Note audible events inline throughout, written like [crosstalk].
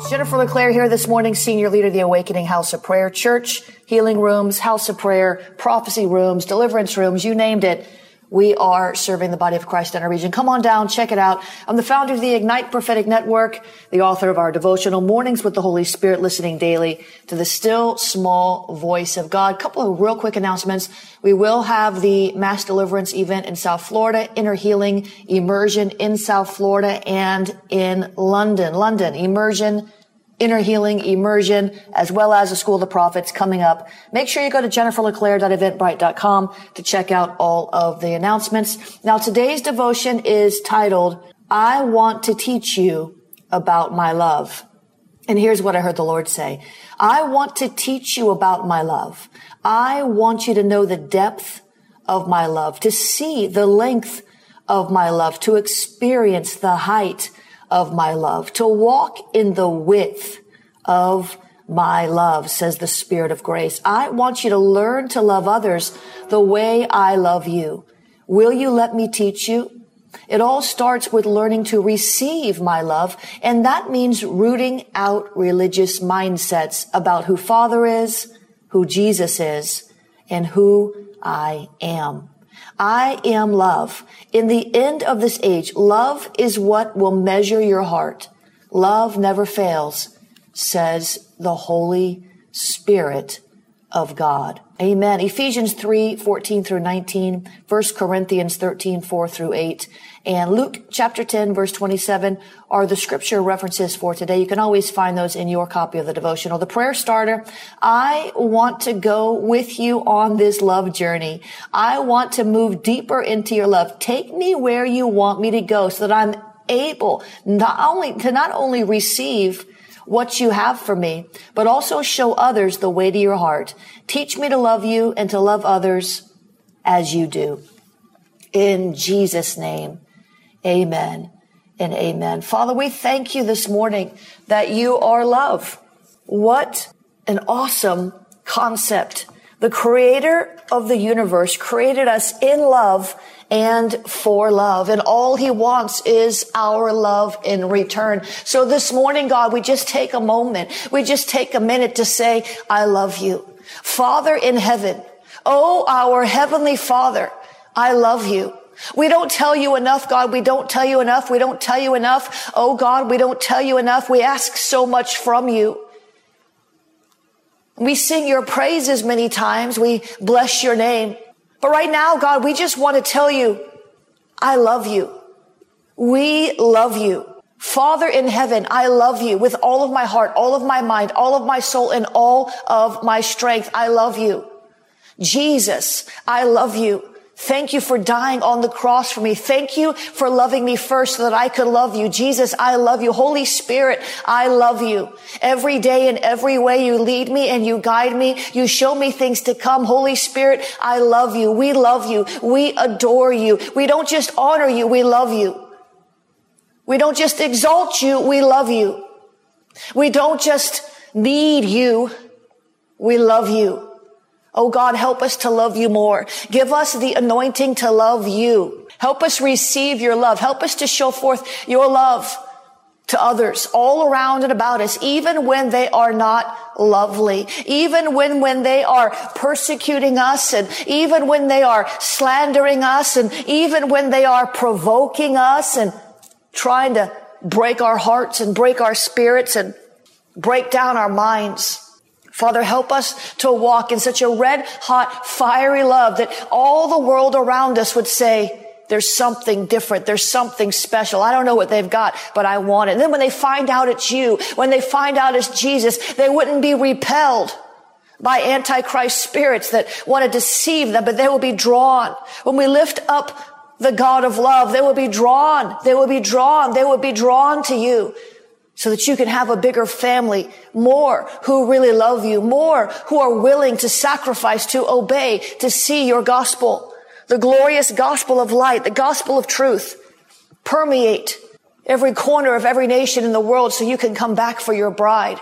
Jennifer LeClaire here this morning, senior leader of the Awakening House of Prayer Church, healing rooms, house of prayer, prophecy rooms, deliverance rooms, you named it. We are serving the body of Christ in our region. Come on down, check it out. I'm the founder of the Ignite Prophetic Network, the author of our devotional Mornings with the Holy Spirit, listening daily to the still small voice of God. Couple of real quick announcements. We will have the mass deliverance event in South Florida, inner healing immersion in South Florida and in London. London, immersion inner healing immersion, as well as the School of the Prophets coming up. Make sure you go to jenniferleclaire.eventbrite.com to check out all of the announcements. Now, today's devotion is titled, I want to teach you about my love. And here's what I heard the Lord say. I want to teach you about my love. I want you to know the depth of my love, to see the length of my love, to experience the height of my love, to walk in the width of my love, says the Spirit of grace. I want you to learn to love others the way I love you. Will you let me teach you? It all starts with learning to receive my love, and that means rooting out religious mindsets about who Father is, who Jesus is, and who I am. I am love. In the end of this age, love is what will measure your heart. Love never fails, says the Holy Spirit of God. Amen. Ephesians 3, 14 through 19, 1 Corinthians 13, 4 through 8, and Luke chapter 10, verse 27 are the scripture references for today. You can always find those in your copy of the devotional. The prayer starter. I want to go with you on this love journey. I want to move deeper into your love. Take me where you want me to go so that I'm able not only to not only receive what you have for me, but also show others the way to your heart. Teach me to love you and to love others as you do. In Jesus' name, amen and amen. Father, we thank you this morning that you are love. What an awesome concept. The creator of the universe created us in love and for love. And all he wants is our love in return. So this morning, God, we just take a moment. We just take a minute to say, I love you. Father in heaven. Oh, our heavenly father. I love you. We don't tell you enough, God. We don't tell you enough. We don't tell you enough. Oh God, we don't tell you enough. We ask so much from you. We sing your praises many times. We bless your name. But right now, God, we just want to tell you, I love you. We love you. Father in heaven, I love you with all of my heart, all of my mind, all of my soul, and all of my strength. I love you. Jesus, I love you. Thank you for dying on the cross for me. Thank you for loving me first so that I could love you. Jesus, I love you. Holy Spirit, I love you. Every day in every way you lead me and you guide me. You show me things to come. Holy Spirit, I love you. We love you. We adore you. We don't just honor you. We love you. We don't just exalt you. We love you. We don't just need you. We love you. Oh God, help us to love you more. Give us the anointing to love you. Help us receive your love. Help us to show forth your love to others all around and about us, even when they are not lovely, even when, when they are persecuting us and even when they are slandering us and even when they are provoking us and trying to break our hearts and break our spirits and break down our minds. Father, help us to walk in such a red hot, fiery love that all the world around us would say, there's something different. There's something special. I don't know what they've got, but I want it. And then when they find out it's you, when they find out it's Jesus, they wouldn't be repelled by antichrist spirits that want to deceive them, but they will be drawn. When we lift up the God of love, they will be drawn. They will be drawn. They will be drawn to you so that you can have a bigger family, more who really love you, more who are willing to sacrifice, to obey, to see your gospel the glorious gospel of light, the gospel of truth permeate every corner of every nation in the world so you can come back for your bride.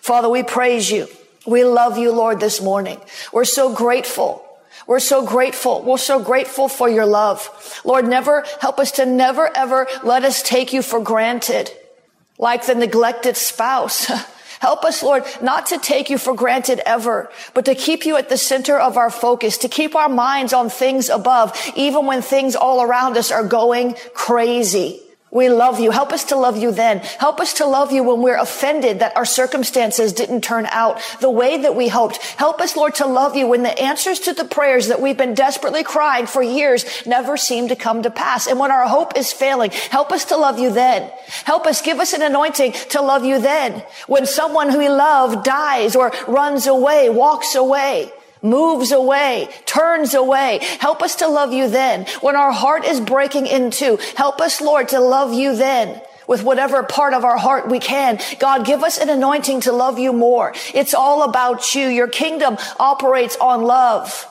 Father, we praise you. We love you, Lord, this morning. We're so grateful. We're so grateful. We're so grateful for your love. Lord, never help us to never ever let us take you for granted like the neglected spouse. [laughs] Help us, Lord, not to take you for granted ever, but to keep you at the center of our focus, to keep our minds on things above, even when things all around us are going crazy. We love you. Help us to love you then. Help us to love you when we're offended that our circumstances didn't turn out the way that we hoped. Help us, Lord, to love you when the answers to the prayers that we've been desperately crying for years never seem to come to pass. And when our hope is failing, help us to love you then. Help us, give us an anointing to love you then. When someone who we love dies or runs away, walks away, moves away, turns away. Help us to love you then. When our heart is breaking into, help us, Lord, to love you then with whatever part of our heart we can. God, give us an anointing to love you more. It's all about you. Your kingdom operates on love,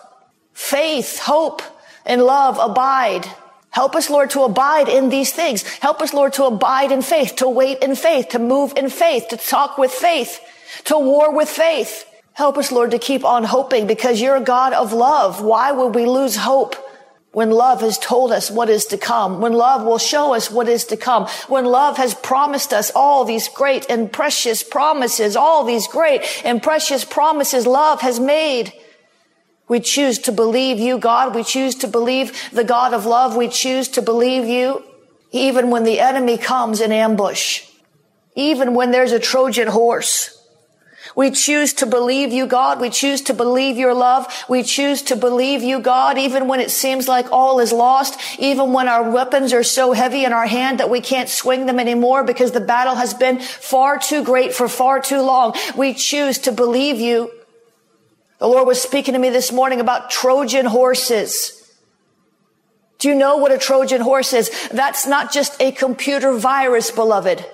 faith, hope, and love abide. Help us, Lord, to abide in these things. Help us, Lord, to abide in faith, to wait in faith, to move in faith, to talk with faith, to war with faith. Help us, Lord, to keep on hoping because you're a God of love. Why would we lose hope when love has told us what is to come? When love will show us what is to come? When love has promised us all these great and precious promises, all these great and precious promises love has made. We choose to believe you, God. We choose to believe the God of love. We choose to believe you even when the enemy comes in ambush, even when there's a Trojan horse. We choose to believe you, God. We choose to believe your love. We choose to believe you, God, even when it seems like all is lost, even when our weapons are so heavy in our hand that we can't swing them anymore because the battle has been far too great for far too long. We choose to believe you. The Lord was speaking to me this morning about Trojan horses. Do you know what a Trojan horse is? That's not just a computer virus, beloved.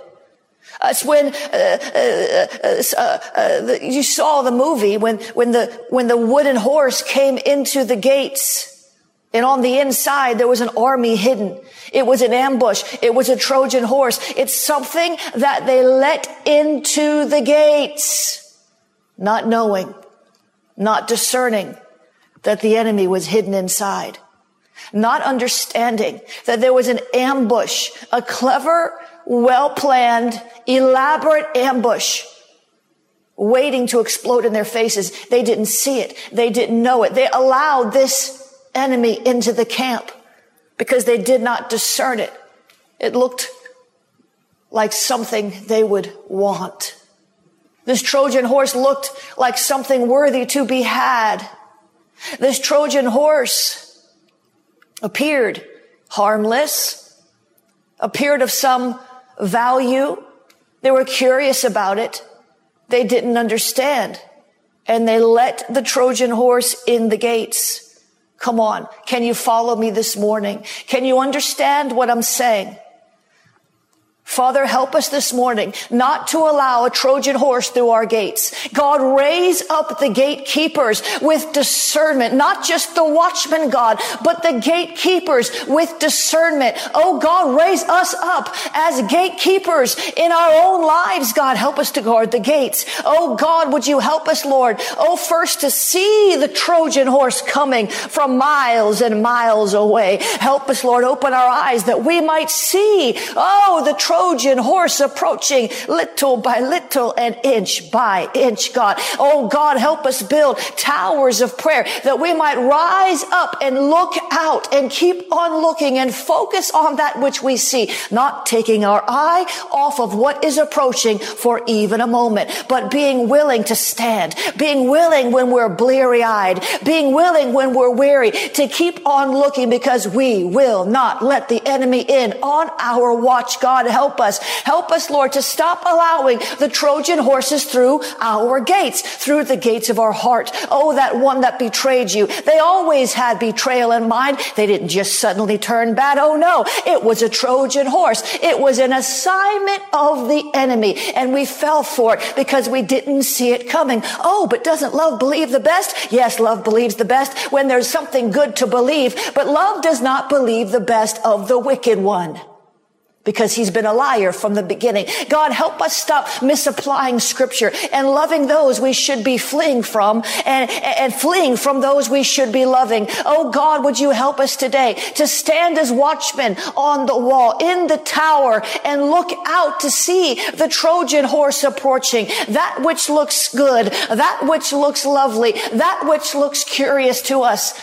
It's when uh, uh, uh, the, you saw the movie when when the when the wooden horse came into the gates. And on the inside, there was an army hidden. It was an ambush. It was a Trojan horse. It's something that they let into the gates, not knowing, not discerning that the enemy was hidden inside, not understanding that there was an ambush, a clever well planned, elaborate ambush waiting to explode in their faces. They didn't see it. They didn't know it. They allowed this enemy into the camp because they did not discern it. It looked like something they would want. This Trojan horse looked like something worthy to be had. This Trojan horse appeared harmless, appeared of some value. They were curious about it. They didn't understand. And they let the Trojan horse in the gates. Come on. Can you follow me this morning? Can you understand what I'm saying? Father, help us this morning not to allow a Trojan horse through our gates. God, raise up the gatekeepers with discernment, not just the watchman, God, but the gatekeepers with discernment. Oh God, raise us up as gatekeepers in our own lives. God, help us to guard the gates. Oh God, would you help us, Lord? Oh, first to see the Trojan horse coming from miles and miles away. Help us, Lord, open our eyes that we might see, oh, the Trojan Trojan horse approaching little by little and inch by inch, God. Oh God, help us build towers of prayer that we might rise up and look out and keep on looking and focus on that which we see, not taking our eye off of what is approaching for even a moment, but being willing to stand, being willing when we're bleary eyed, being willing when we're weary to keep on looking because we will not let the enemy in on our watch. God, help us. Help us, Lord, to stop allowing the Trojan horses through our gates, through the gates of our heart. Oh, that one that betrayed you. They always had betrayal in mind. They didn't just suddenly turn bad. Oh no, it was a Trojan horse. It was an assignment of the enemy and we fell for it because we didn't see it coming. Oh, but doesn't love believe the best? Yes, love believes the best when there's something good to believe, but love does not believe the best of the wicked one because he's been a liar from the beginning. God, help us stop misapplying scripture and loving those we should be fleeing from and, and fleeing from those we should be loving. Oh God, would you help us today to stand as watchmen on the wall in the tower and look out to see the Trojan horse approaching that which looks good, that which looks lovely, that which looks curious to us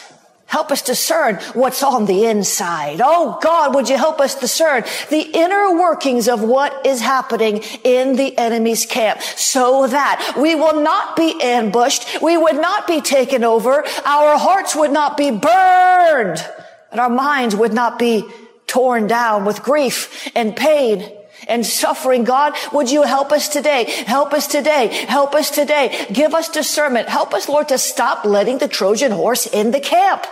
Help us discern what's on the inside. Oh God, would you help us discern the inner workings of what is happening in the enemy's camp so that we will not be ambushed. We would not be taken over. Our hearts would not be burned and our minds would not be torn down with grief and pain and suffering. God, would you help us today? Help us today. Help us today. Give us discernment. Help us, Lord, to stop letting the Trojan horse in the camp.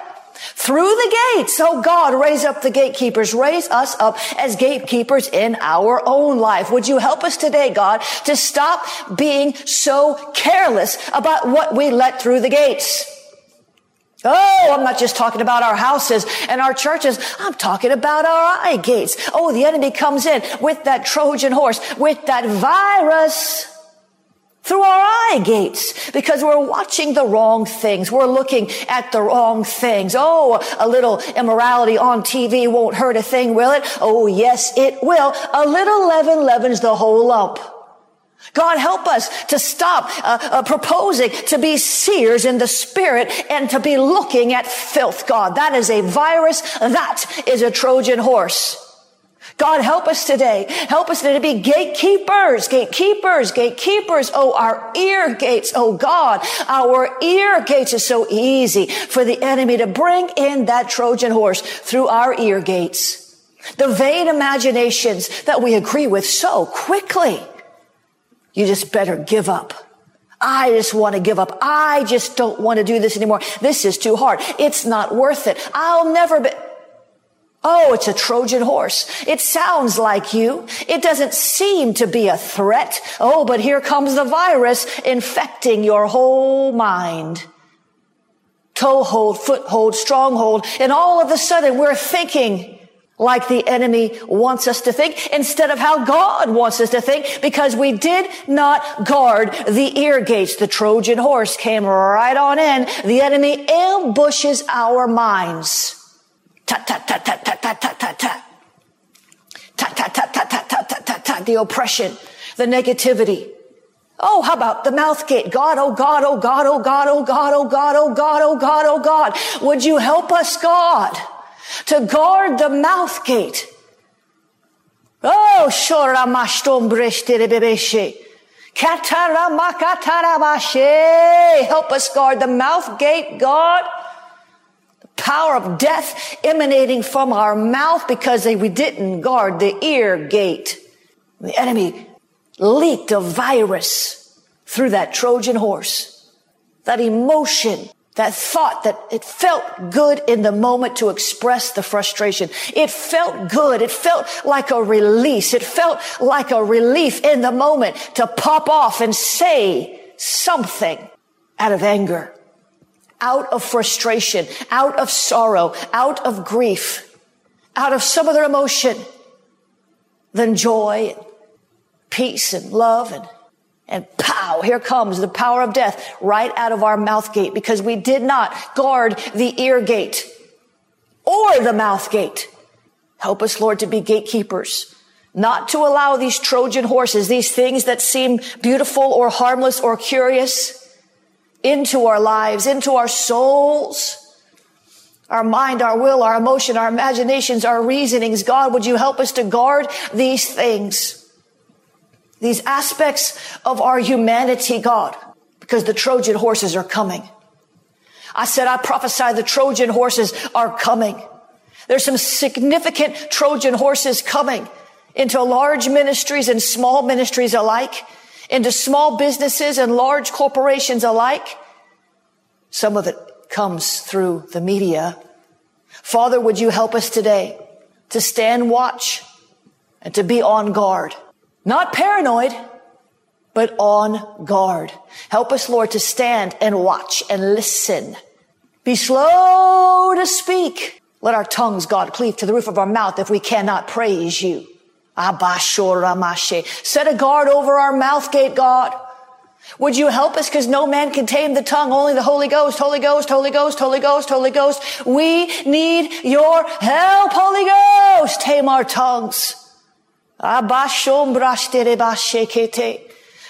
Through the gates. Oh God, raise up the gatekeepers. Raise us up as gatekeepers in our own life. Would you help us today, God, to stop being so careless about what we let through the gates? Oh, I'm not just talking about our houses and our churches. I'm talking about our eye gates. Oh, the enemy comes in with that Trojan horse, with that virus through our eye gates because we're watching the wrong things. We're looking at the wrong things. Oh, a little immorality on TV won't hurt a thing, will it? Oh, yes, it will. A little leaven leavens the whole lump. God help us to stop uh, uh, proposing to be seers in the spirit and to be looking at filth, God. That is a virus. That is a Trojan horse. God, help us today. Help us today to be gatekeepers, gatekeepers, gatekeepers. Oh, our ear gates. Oh God, our ear gates is so easy for the enemy to bring in that Trojan horse through our ear gates. The vain imaginations that we agree with so quickly. You just better give up. I just want to give up. I just don't want to do this anymore. This is too hard. It's not worth it. I'll never be. Oh, it's a Trojan horse. It sounds like you. It doesn't seem to be a threat. Oh, but here comes the virus infecting your whole mind. Toehold, foothold, stronghold. And all of a sudden we're thinking like the enemy wants us to think instead of how God wants us to think because we did not guard the ear gates. The Trojan horse came right on in. The enemy ambushes our minds. Ta ta ta ta ta ta ta ta ta. Ta ta ta ta ta ta ta ta ta. The oppression, the negativity. Oh, how about the mouth gate? God, oh God, oh God, oh God, oh God, oh God, oh God, oh God, oh God. Would you help us, God, to guard the mouth gate? Oh, shora mashtom breshtere bebeshe. Help us guard the mouth gate, God power of death emanating from our mouth because we didn't guard the ear gate. The enemy leaked a virus through that Trojan horse, that emotion, that thought that it felt good in the moment to express the frustration. It felt good. It felt like a release. It felt like a relief in the moment to pop off and say something out of anger out of frustration, out of sorrow, out of grief, out of some other emotion than joy, and peace and love and and pow, here comes the power of death right out of our mouth gate because we did not guard the ear gate or the mouth gate. Help us, Lord, to be gatekeepers not to allow these Trojan horses, these things that seem beautiful or harmless or curious into our lives, into our souls, our mind, our will, our emotion, our imaginations, our reasonings. God, would you help us to guard these things? These aspects of our humanity, God, because the Trojan horses are coming. I said, I prophesy the Trojan horses are coming. There's some significant Trojan horses coming into large ministries and small ministries alike, into small businesses and large corporations alike. Some of it comes through the media. Father, would you help us today to stand watch and to be on guard? Not paranoid, but on guard. Help us, Lord, to stand and watch and listen. Be slow to speak. Let our tongues, God, cleave to the roof of our mouth if we cannot praise you. Set a guard over our mouth gate, God. Would you help us? Because no man can tame the tongue, only the Holy Ghost, Holy Ghost, Holy Ghost, Holy Ghost, Holy Ghost. We need your help, Holy Ghost. Tame our tongues.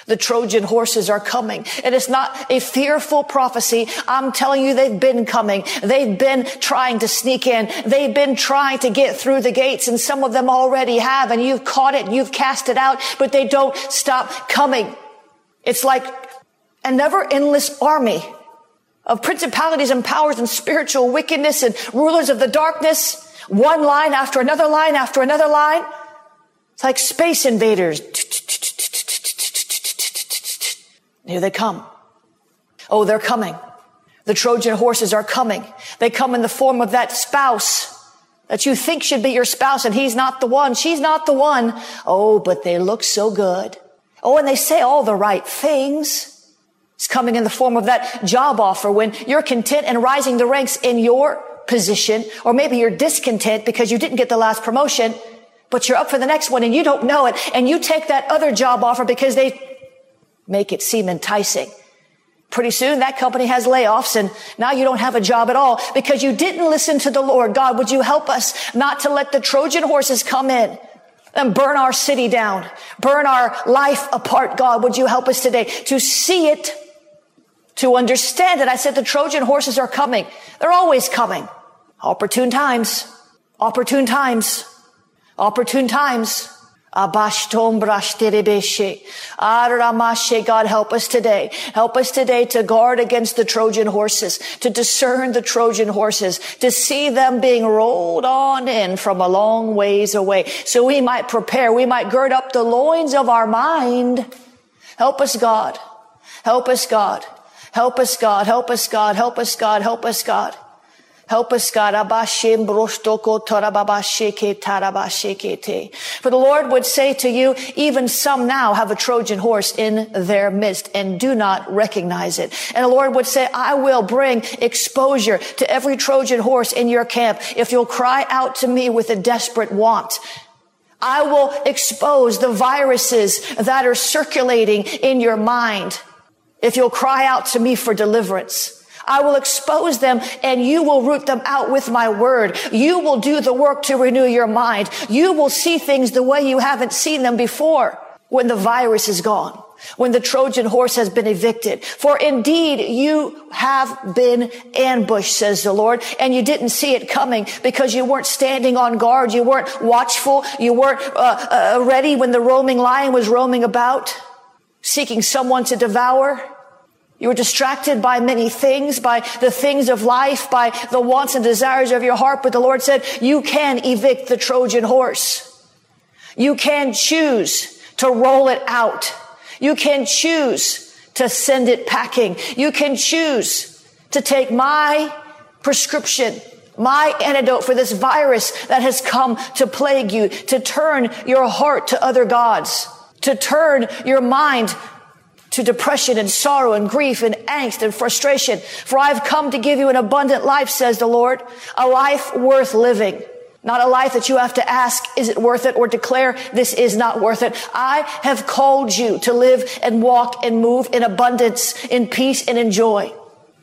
The Trojan horses are coming. And it's not a fearful prophecy. I'm telling you, they've been coming. They've been trying to sneak in. They've been trying to get through the gates and some of them already have and you've caught it, you've cast it out, but they don't stop coming. It's like a never endless army of principalities and powers and spiritual wickedness and rulers of the darkness. One line after another line after another line. It's like space invaders. Here they come. Oh, they're coming. The Trojan horses are coming. They come in the form of that spouse that you think should be your spouse and he's not the one. She's not the one. Oh, but they look so good. Oh, and they say all the right things. It's coming in the form of that job offer when you're content and rising the ranks in your position, or maybe you're discontent because you didn't get the last promotion, but you're up for the next one and you don't know it, and you take that other job offer because they make it seem enticing. Pretty soon that company has layoffs and now you don't have a job at all because you didn't listen to the Lord. God, would you help us not to let the Trojan horses come in and burn our city down, burn our life apart. God, would you help us today to see it, to understand it? I said the Trojan horses are coming. They're always coming. Opportune times, opportune times, opportune times. God help us today. Help us today to guard against the Trojan horses, to discern the Trojan horses, to see them being rolled on in from a long ways away. So we might prepare, we might gird up the loins of our mind. Help us, God. Help us, God. Help us, God. Help us, God. Help us, God. Help us, God. Help us, God. For the Lord would say to you, even some now have a Trojan horse in their midst and do not recognize it. And the Lord would say, I will bring exposure to every Trojan horse in your camp if you'll cry out to me with a desperate want. I will expose the viruses that are circulating in your mind if you'll cry out to me for deliverance. I will expose them and you will root them out with my word. You will do the work to renew your mind. You will see things the way you haven't seen them before when the virus is gone. When the Trojan horse has been evicted. For indeed you have been ambushed, says the Lord, and you didn't see it coming because you weren't standing on guard. You weren't watchful. You weren't uh, uh, ready when the roaming lion was roaming about, seeking someone to devour. You were distracted by many things, by the things of life, by the wants and desires of your heart. But the Lord said, you can evict the Trojan horse. You can choose to roll it out. You can choose to send it packing. You can choose to take my prescription, my antidote for this virus that has come to plague you, to turn your heart to other gods, to turn your mind to depression and sorrow and grief and angst and frustration. For I've come to give you an abundant life, says the Lord, a life worth living. Not a life that you have to ask, is it worth it or declare this is not worth it. I have called you to live and walk and move in abundance, in peace and in joy.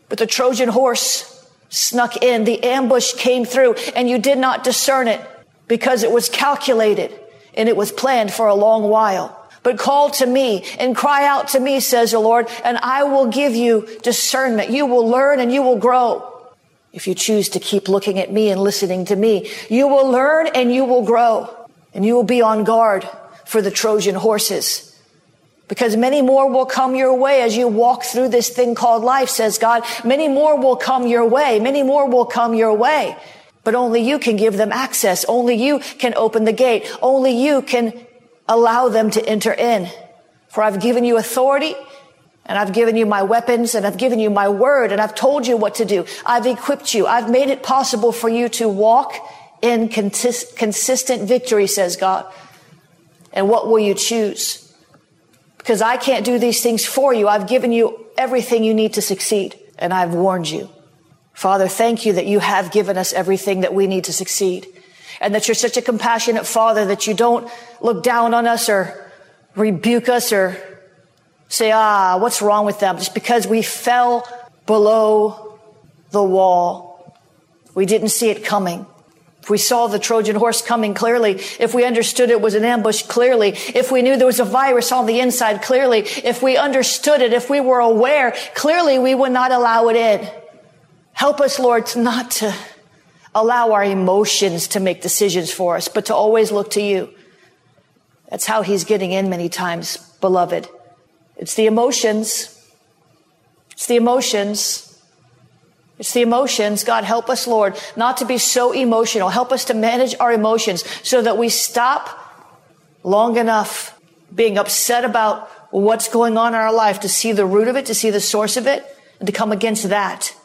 But the Trojan horse snuck in. The ambush came through and you did not discern it because it was calculated. and it was planned for a long while. But call to me and cry out to me, says the Lord, and I will give you discernment. You will learn and you will grow. If you choose to keep looking at me and listening to me, you will learn and you will grow and you will be on guard for the Trojan horses. Because many more will come your way as you walk through this thing called life, says God. Many more will come your way. Many more will come your way. But only you can give them access. Only you can open the gate. Only you can allow them to enter in. For I've given you authority and I've given you my weapons and I've given you my word and I've told you what to do. I've equipped you. I've made it possible for you to walk in consistent victory, says God. And what will you choose? Because I can't do these things for you. I've given you everything you need to succeed and I've warned you. Father, thank you that you have given us everything that we need to succeed and that you're such a compassionate father that you don't look down on us or rebuke us or say, ah, what's wrong with them? Just because we fell below the wall. We didn't see it coming. If we saw the Trojan horse coming clearly, if we understood it was an ambush clearly, if we knew there was a virus on the inside clearly, if we understood it, if we were aware, clearly we would not allow it in. Help us, Lord, not to allow our emotions to make decisions for us, but to always look to you. That's how he's getting in many times, beloved. It's the emotions. It's the emotions. It's the emotions. God, help us, Lord, not to be so emotional. Help us to manage our emotions so that we stop long enough being upset about what's going on in our life to see the root of it, to see the source of it, and to come against that.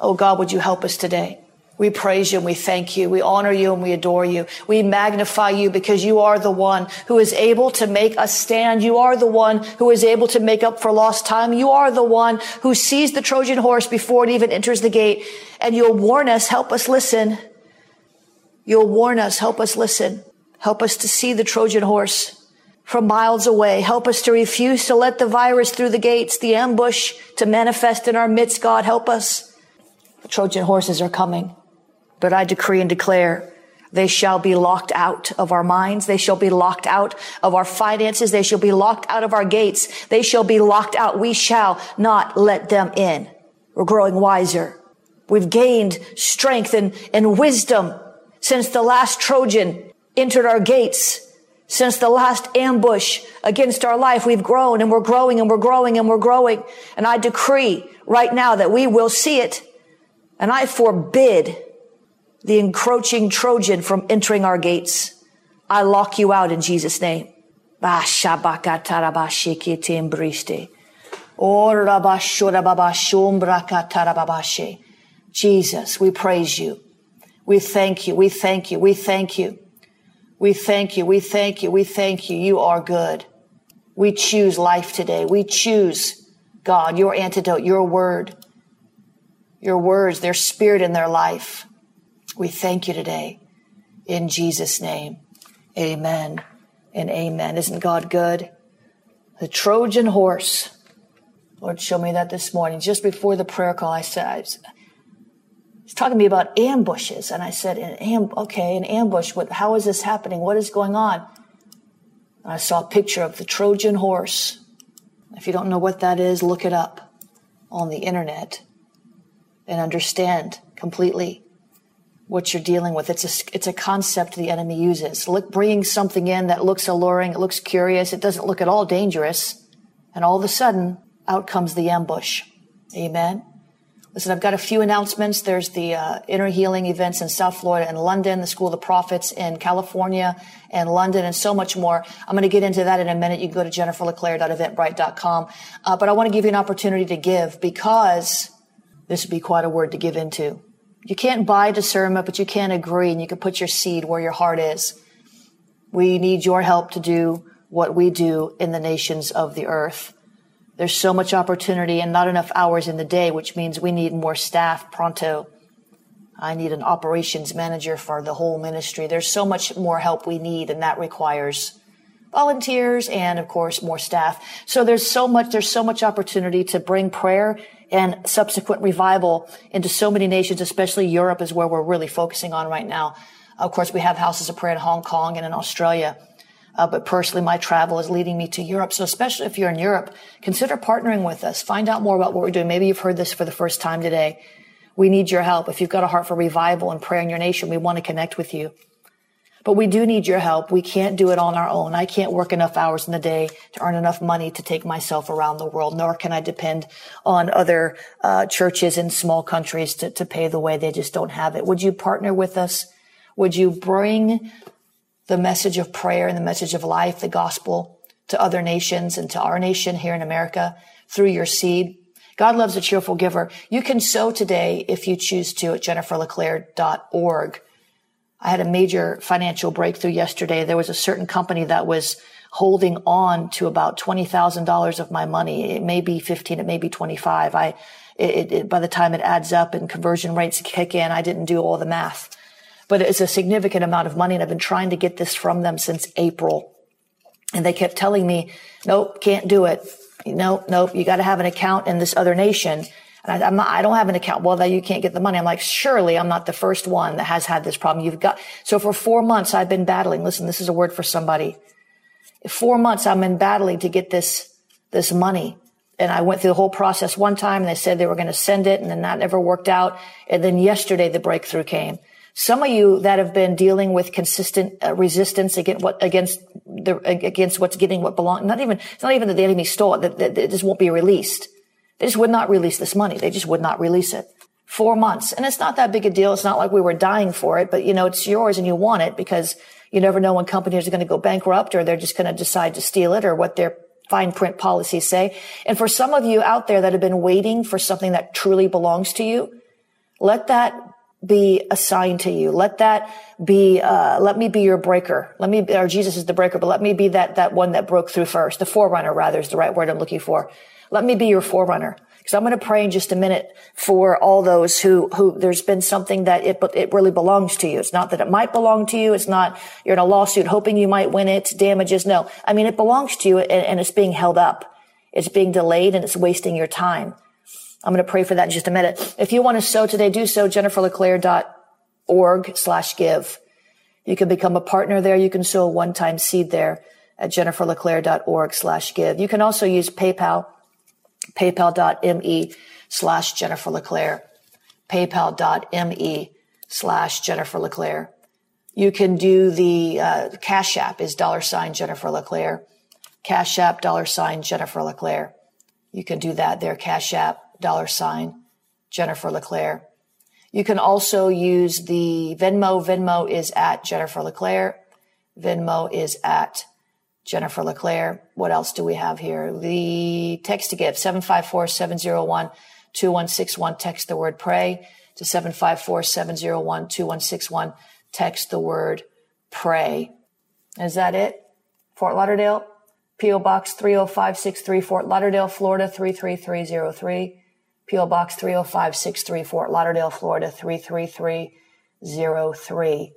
Oh God, would you help us today? We praise you and we thank you. We honor you and we adore you. We magnify you because you are the one who is able to make us stand. You are the one who is able to make up for lost time. You are the one who sees the Trojan horse before it even enters the gate. And you'll warn us, help us listen. You'll warn us, help us listen. Help us to see the Trojan horse from miles away. Help us to refuse to let the virus through the gates, the ambush to manifest in our midst. God, help us. The Trojan horses are coming. But I decree and declare they shall be locked out of our minds. They shall be locked out of our finances. They shall be locked out of our gates. They shall be locked out. We shall not let them in. We're growing wiser. We've gained strength and, and wisdom since the last Trojan entered our gates. Since the last ambush against our life, we've grown and we're growing and we're growing and we're growing. And I decree right now that we will see it. And I forbid the encroaching Trojan from entering our gates. I lock you out in Jesus' name. Jesus, we praise you. We thank you. We thank you. We thank you. We thank you. We thank you. We thank you. You are good. We choose life today. We choose God, your antidote, your word, your words, their spirit in their life. We thank you today in Jesus' name. Amen and amen. Isn't God good? The Trojan horse. Lord, show me that this morning. Just before the prayer call, I said, he's talking to me about ambushes. And I said, an amb- okay, an ambush. What, how is this happening? What is going on? And I saw a picture of the Trojan horse. If you don't know what that is, look it up on the internet and understand completely what you're dealing with. It's a, it's a concept the enemy uses. Look, bringing something in that looks alluring, it looks curious, it doesn't look at all dangerous. And all of a sudden, out comes the ambush. Amen. Listen, I've got a few announcements. There's the uh, inner healing events in South Florida and London, the School of the Prophets in California and London, and so much more. I'm going to get into that in a minute. You can go to jenniferleclaire.eventbrite.com. Uh, but I want to give you an opportunity to give because this would be quite a word to give into. You can't buy discernment, but you can agree and you can put your seed where your heart is. We need your help to do what we do in the nations of the earth. There's so much opportunity and not enough hours in the day, which means we need more staff pronto. I need an operations manager for the whole ministry. There's so much more help we need, and that requires volunteers and, of course, more staff. So there's so much, there's so much opportunity to bring prayer and subsequent revival into so many nations, especially Europe is where we're really focusing on right now. Of course, we have houses of prayer in Hong Kong and in Australia. Uh, but personally, my travel is leading me to Europe. So especially if you're in Europe, consider partnering with us. Find out more about what we're doing. Maybe you've heard this for the first time today. We need your help. If you've got a heart for revival and prayer in your nation, we want to connect with you. But we do need your help. We can't do it on our own. I can't work enough hours in the day to earn enough money to take myself around the world, nor can I depend on other uh, churches in small countries to, to pay the way. They just don't have it. Would you partner with us? Would you bring the message of prayer and the message of life, the gospel to other nations and to our nation here in America through your seed? God loves a cheerful giver. You can sow today if you choose to at jenniferleclaire.org. I had a major financial breakthrough yesterday. There was a certain company that was holding on to about $20,000 of my money. It may be 15, it may be 25. I, it, it, by the time it adds up and conversion rates kick in, I didn't do all the math, but it's a significant amount of money. And I've been trying to get this from them since April. And they kept telling me, nope, can't do it. Nope, nope. You got to have an account in this other nation. And I, am not, I don't have an account. Well, that you can't get the money. I'm like, surely I'm not the first one that has had this problem. You've got, so for four months, I've been battling. Listen, this is a word for somebody. Four months, I've been battling to get this, this money. And I went through the whole process one time and they said they were going to send it and then that never worked out. And then yesterday the breakthrough came. Some of you that have been dealing with consistent uh, resistance against what against the against what's getting what belongs. Not even it's not even that the enemy stole it. That, that it just won't be released. They just would not release this money. They just would not release it. Four months. And it's not that big a deal. It's not like we were dying for it, but you know, it's yours and you want it because you never know when companies are going to go bankrupt or they're just going to decide to steal it or what their fine print policies say. And for some of you out there that have been waiting for something that truly belongs to you, let that be assigned to you. Let that be, uh, let me be your breaker. Let me, or Jesus is the breaker, but let me be that, that one that broke through first. The forerunner, rather, is the right word I'm looking for. Let me be your forerunner. Because I'm going to pray in just a minute for all those who, who there's been something that it, it really belongs to you. It's not that it might belong to you. It's not you're in a lawsuit hoping you might win it, damages. No, I mean, it belongs to you and, and it's being held up. It's being delayed and it's wasting your time. I'm going to pray for that in just a minute. If you want to sow today, do so, jenniferleclaire.org slash give. You can become a partner there. You can sow a one-time seed there at jenniferleclaire.org slash give. You can also use PayPal paypal.me slash Jennifer LeClaire, paypal.me slash Jennifer LeClaire. You can do the uh, Cash App is dollar sign Jennifer LeClaire. Cash App dollar sign Jennifer LeClaire. You can do that there. Cash App dollar sign Jennifer LeClaire. You can also use the Venmo. Venmo is at Jennifer LeClaire. Venmo is at Jennifer LeClaire. What else do we have here? The text to give 754 701 2161. Text the word pray to 754 701 2161. Text the word pray. Is that it? Fort Lauderdale, P.O. Box 30563, Fort Lauderdale, Florida 33303. P.O. Box 30563, Fort Lauderdale, Florida 33303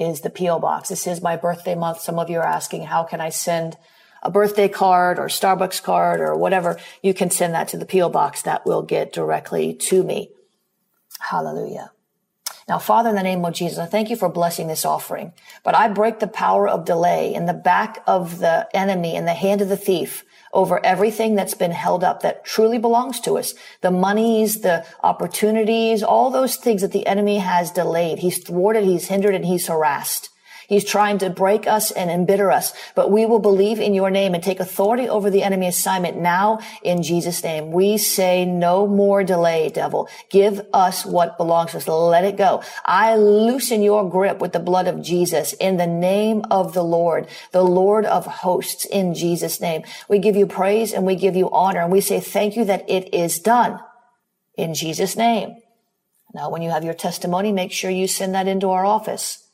is the P.O. box. This is my birthday month. Some of you are asking, how can I send a birthday card or Starbucks card or whatever? You can send that to the P.O. box. That will get directly to me. Hallelujah. Now, Father, in the name of Jesus, I thank you for blessing this offering, but I break the power of delay in the back of the enemy in the hand of the thief over everything that's been held up that truly belongs to us. The monies, the opportunities, all those things that the enemy has delayed. He's thwarted, he's hindered, and he's harassed. He's trying to break us and embitter us, but we will believe in your name and take authority over the enemy assignment now in Jesus name. We say no more delay, devil. Give us what belongs to us. Let it go. I loosen your grip with the blood of Jesus in the name of the Lord, the Lord of hosts in Jesus name. We give you praise and we give you honor and we say thank you that it is done in Jesus name. Now, when you have your testimony, make sure you send that into our office.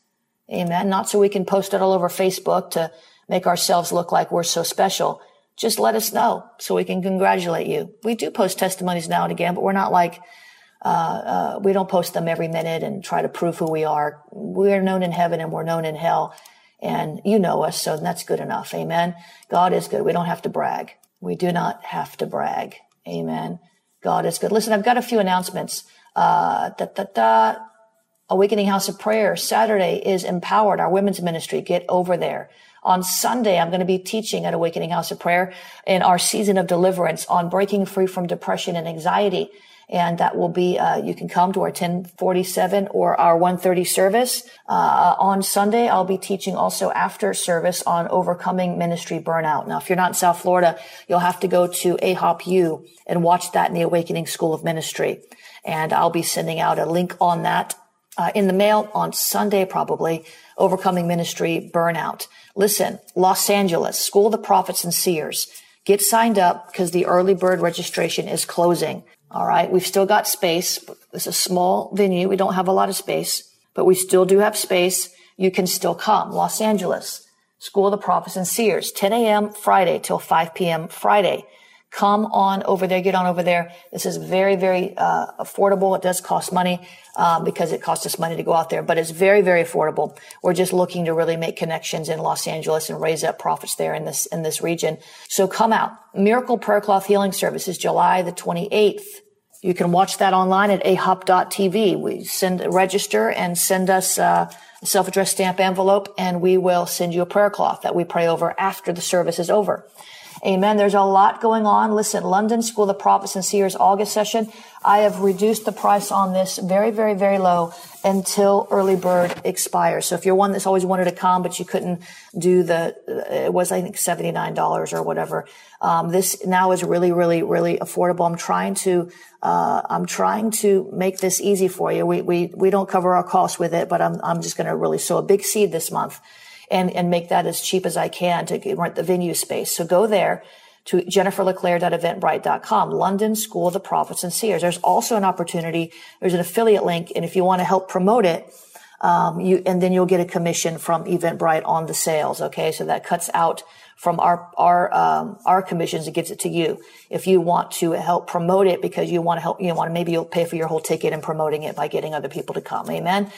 Amen. Not so we can post it all over Facebook to make ourselves look like we're so special. Just let us know so we can congratulate you. We do post testimonies now and again, but we're not like, uh, uh, we don't post them every minute and try to prove who we are. We're known in heaven and we're known in hell. And you know us, so that's good enough. Amen. God is good. We don't have to brag. We do not have to brag. Amen. God is good. Listen, I've got a few announcements. Uh, da, da, da. Awakening House of Prayer Saturday is empowered, our women's ministry. Get over there. On Sunday, I'm going to be teaching at Awakening House of Prayer in our season of deliverance on breaking free from depression and anxiety. And that will be, uh, you can come to our 1047 or our 130 service. Uh, on Sunday, I'll be teaching also after service on overcoming ministry burnout. Now, if you're not in South Florida, you'll have to go to AHOP and watch that in the Awakening School of Ministry. And I'll be sending out a link on that uh, in the mail on Sunday, probably. Overcoming Ministry Burnout. Listen, Los Angeles, School of the Prophets and Seers. Get signed up because the early bird registration is closing. All right. We've still got space. It's a small venue. We don't have a lot of space, but we still do have space. You can still come. Los Angeles, School of the Prophets and Seers, 10 a.m. Friday till 5 p.m. Friday. Come on over there. Get on over there. This is very, very uh, affordable. It does cost money um, because it costs us money to go out there, but it's very, very affordable. We're just looking to really make connections in Los Angeles and raise up prophets there in this in this region. So come out. Miracle Prayer Cloth Healing Service is July the 28th. You can watch that online at ahop.tv. We send register and send us uh, a self-addressed stamp envelope, and we will send you a prayer cloth that we pray over after the service is over. Amen. There's a lot going on. Listen, London School of the Prophets and Seers August session. I have reduced the price on this very, very, very low until early bird expires. So if you're one that's always wanted to come, but you couldn't do the, it was, I think, $79 or whatever. Um, this now is really, really, really affordable. I'm trying to, uh, I'm trying to make this easy for you. We, we, we don't cover our costs with it, but I'm, I'm just going to really sow a big seed this month and, and make that as cheap as I can to rent the venue space. So go there to jenniferleclaire.eventbrite.com, London School of the Prophets and Seers. There's also an opportunity. There's an affiliate link. And if you want to help promote it, um, you, and then you'll get a commission from Eventbrite on the sales. Okay. So that cuts out from our, our, um, our commissions. It gives it to you. If you want to help promote it because you want to help, you want to, maybe you'll pay for your whole ticket and promoting it by getting other people to come. Amen.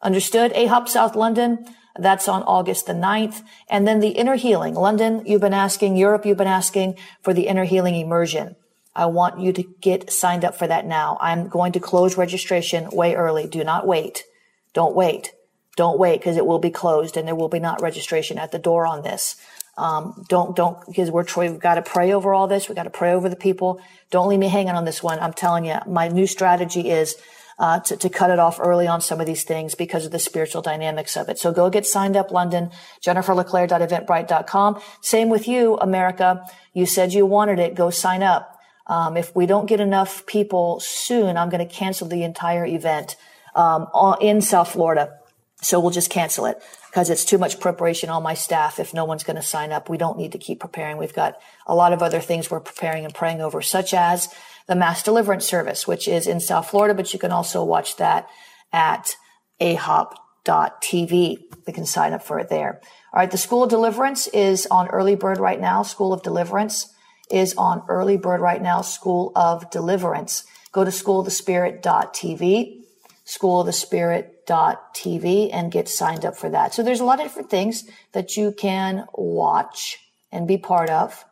Understood? AHOP South London. That's on August the 9th. And then the inner healing. London, you've been asking. Europe, you've been asking for the inner healing immersion. I want you to get signed up for that now. I'm going to close registration way early. Do not wait. Don't wait. Don't wait because it will be closed and there will be not registration at the door on this. Um, don't, don't, because we're, we've got to pray over all this. We've got to pray over the people. Don't leave me hanging on this one. I'm telling you, my new strategy is uh, to, to cut it off early on some of these things because of the spiritual dynamics of it. So go get signed up, London, jenniferleclaire.eventbrite.com. Same with you, America. You said you wanted it. Go sign up. Um, if we don't get enough people soon, I'm going to cancel the entire event um, in South Florida. So we'll just cancel it because it's too much preparation on my staff. If no one's going to sign up, we don't need to keep preparing. We've got a lot of other things we're preparing and praying over, such as the Mass Deliverance Service, which is in South Florida, but you can also watch that at ahop.tv. You can sign up for it there. All right. The School of Deliverance is on early bird right now. School of Deliverance is on early bird right now. School of Deliverance. Go to schoolofthespirit.tv, schoolofthespirit.tv and get signed up for that. So there's a lot of different things that you can watch and be part of.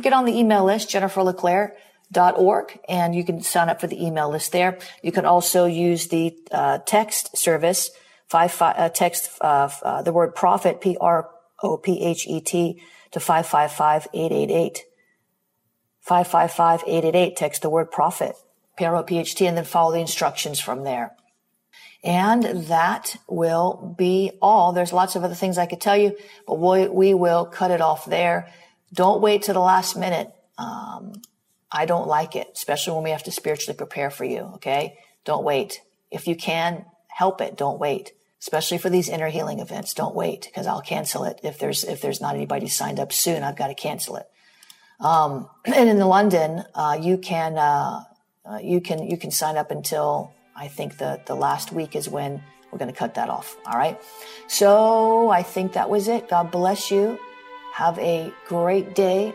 Get on the email list, Jennifer LeClaire org, and you can sign up for the email list there. You can also use the uh, text service, five, five uh, text uh, uh the word prophet P R O P H E T to five five five eight eight eight. 555-888, text the word profit, prophet, P-R-O-P-H-T, and then follow the instructions from there. And that will be all. There's lots of other things I could tell you, but we, we will cut it off there. Don't wait to the last minute. Um, I don't like it, especially when we have to spiritually prepare for you. Okay. Don't wait. If you can help it, don't wait. Especially for these inner healing events, don't wait because I'll cancel it if there's if there's not anybody signed up soon. I've got to cancel it. Um, [clears throat] and in London, uh, you can uh, uh, you can you can sign up until I think the the last week is when we're going to cut that off. All right. So I think that was it. God bless you. Have a great day.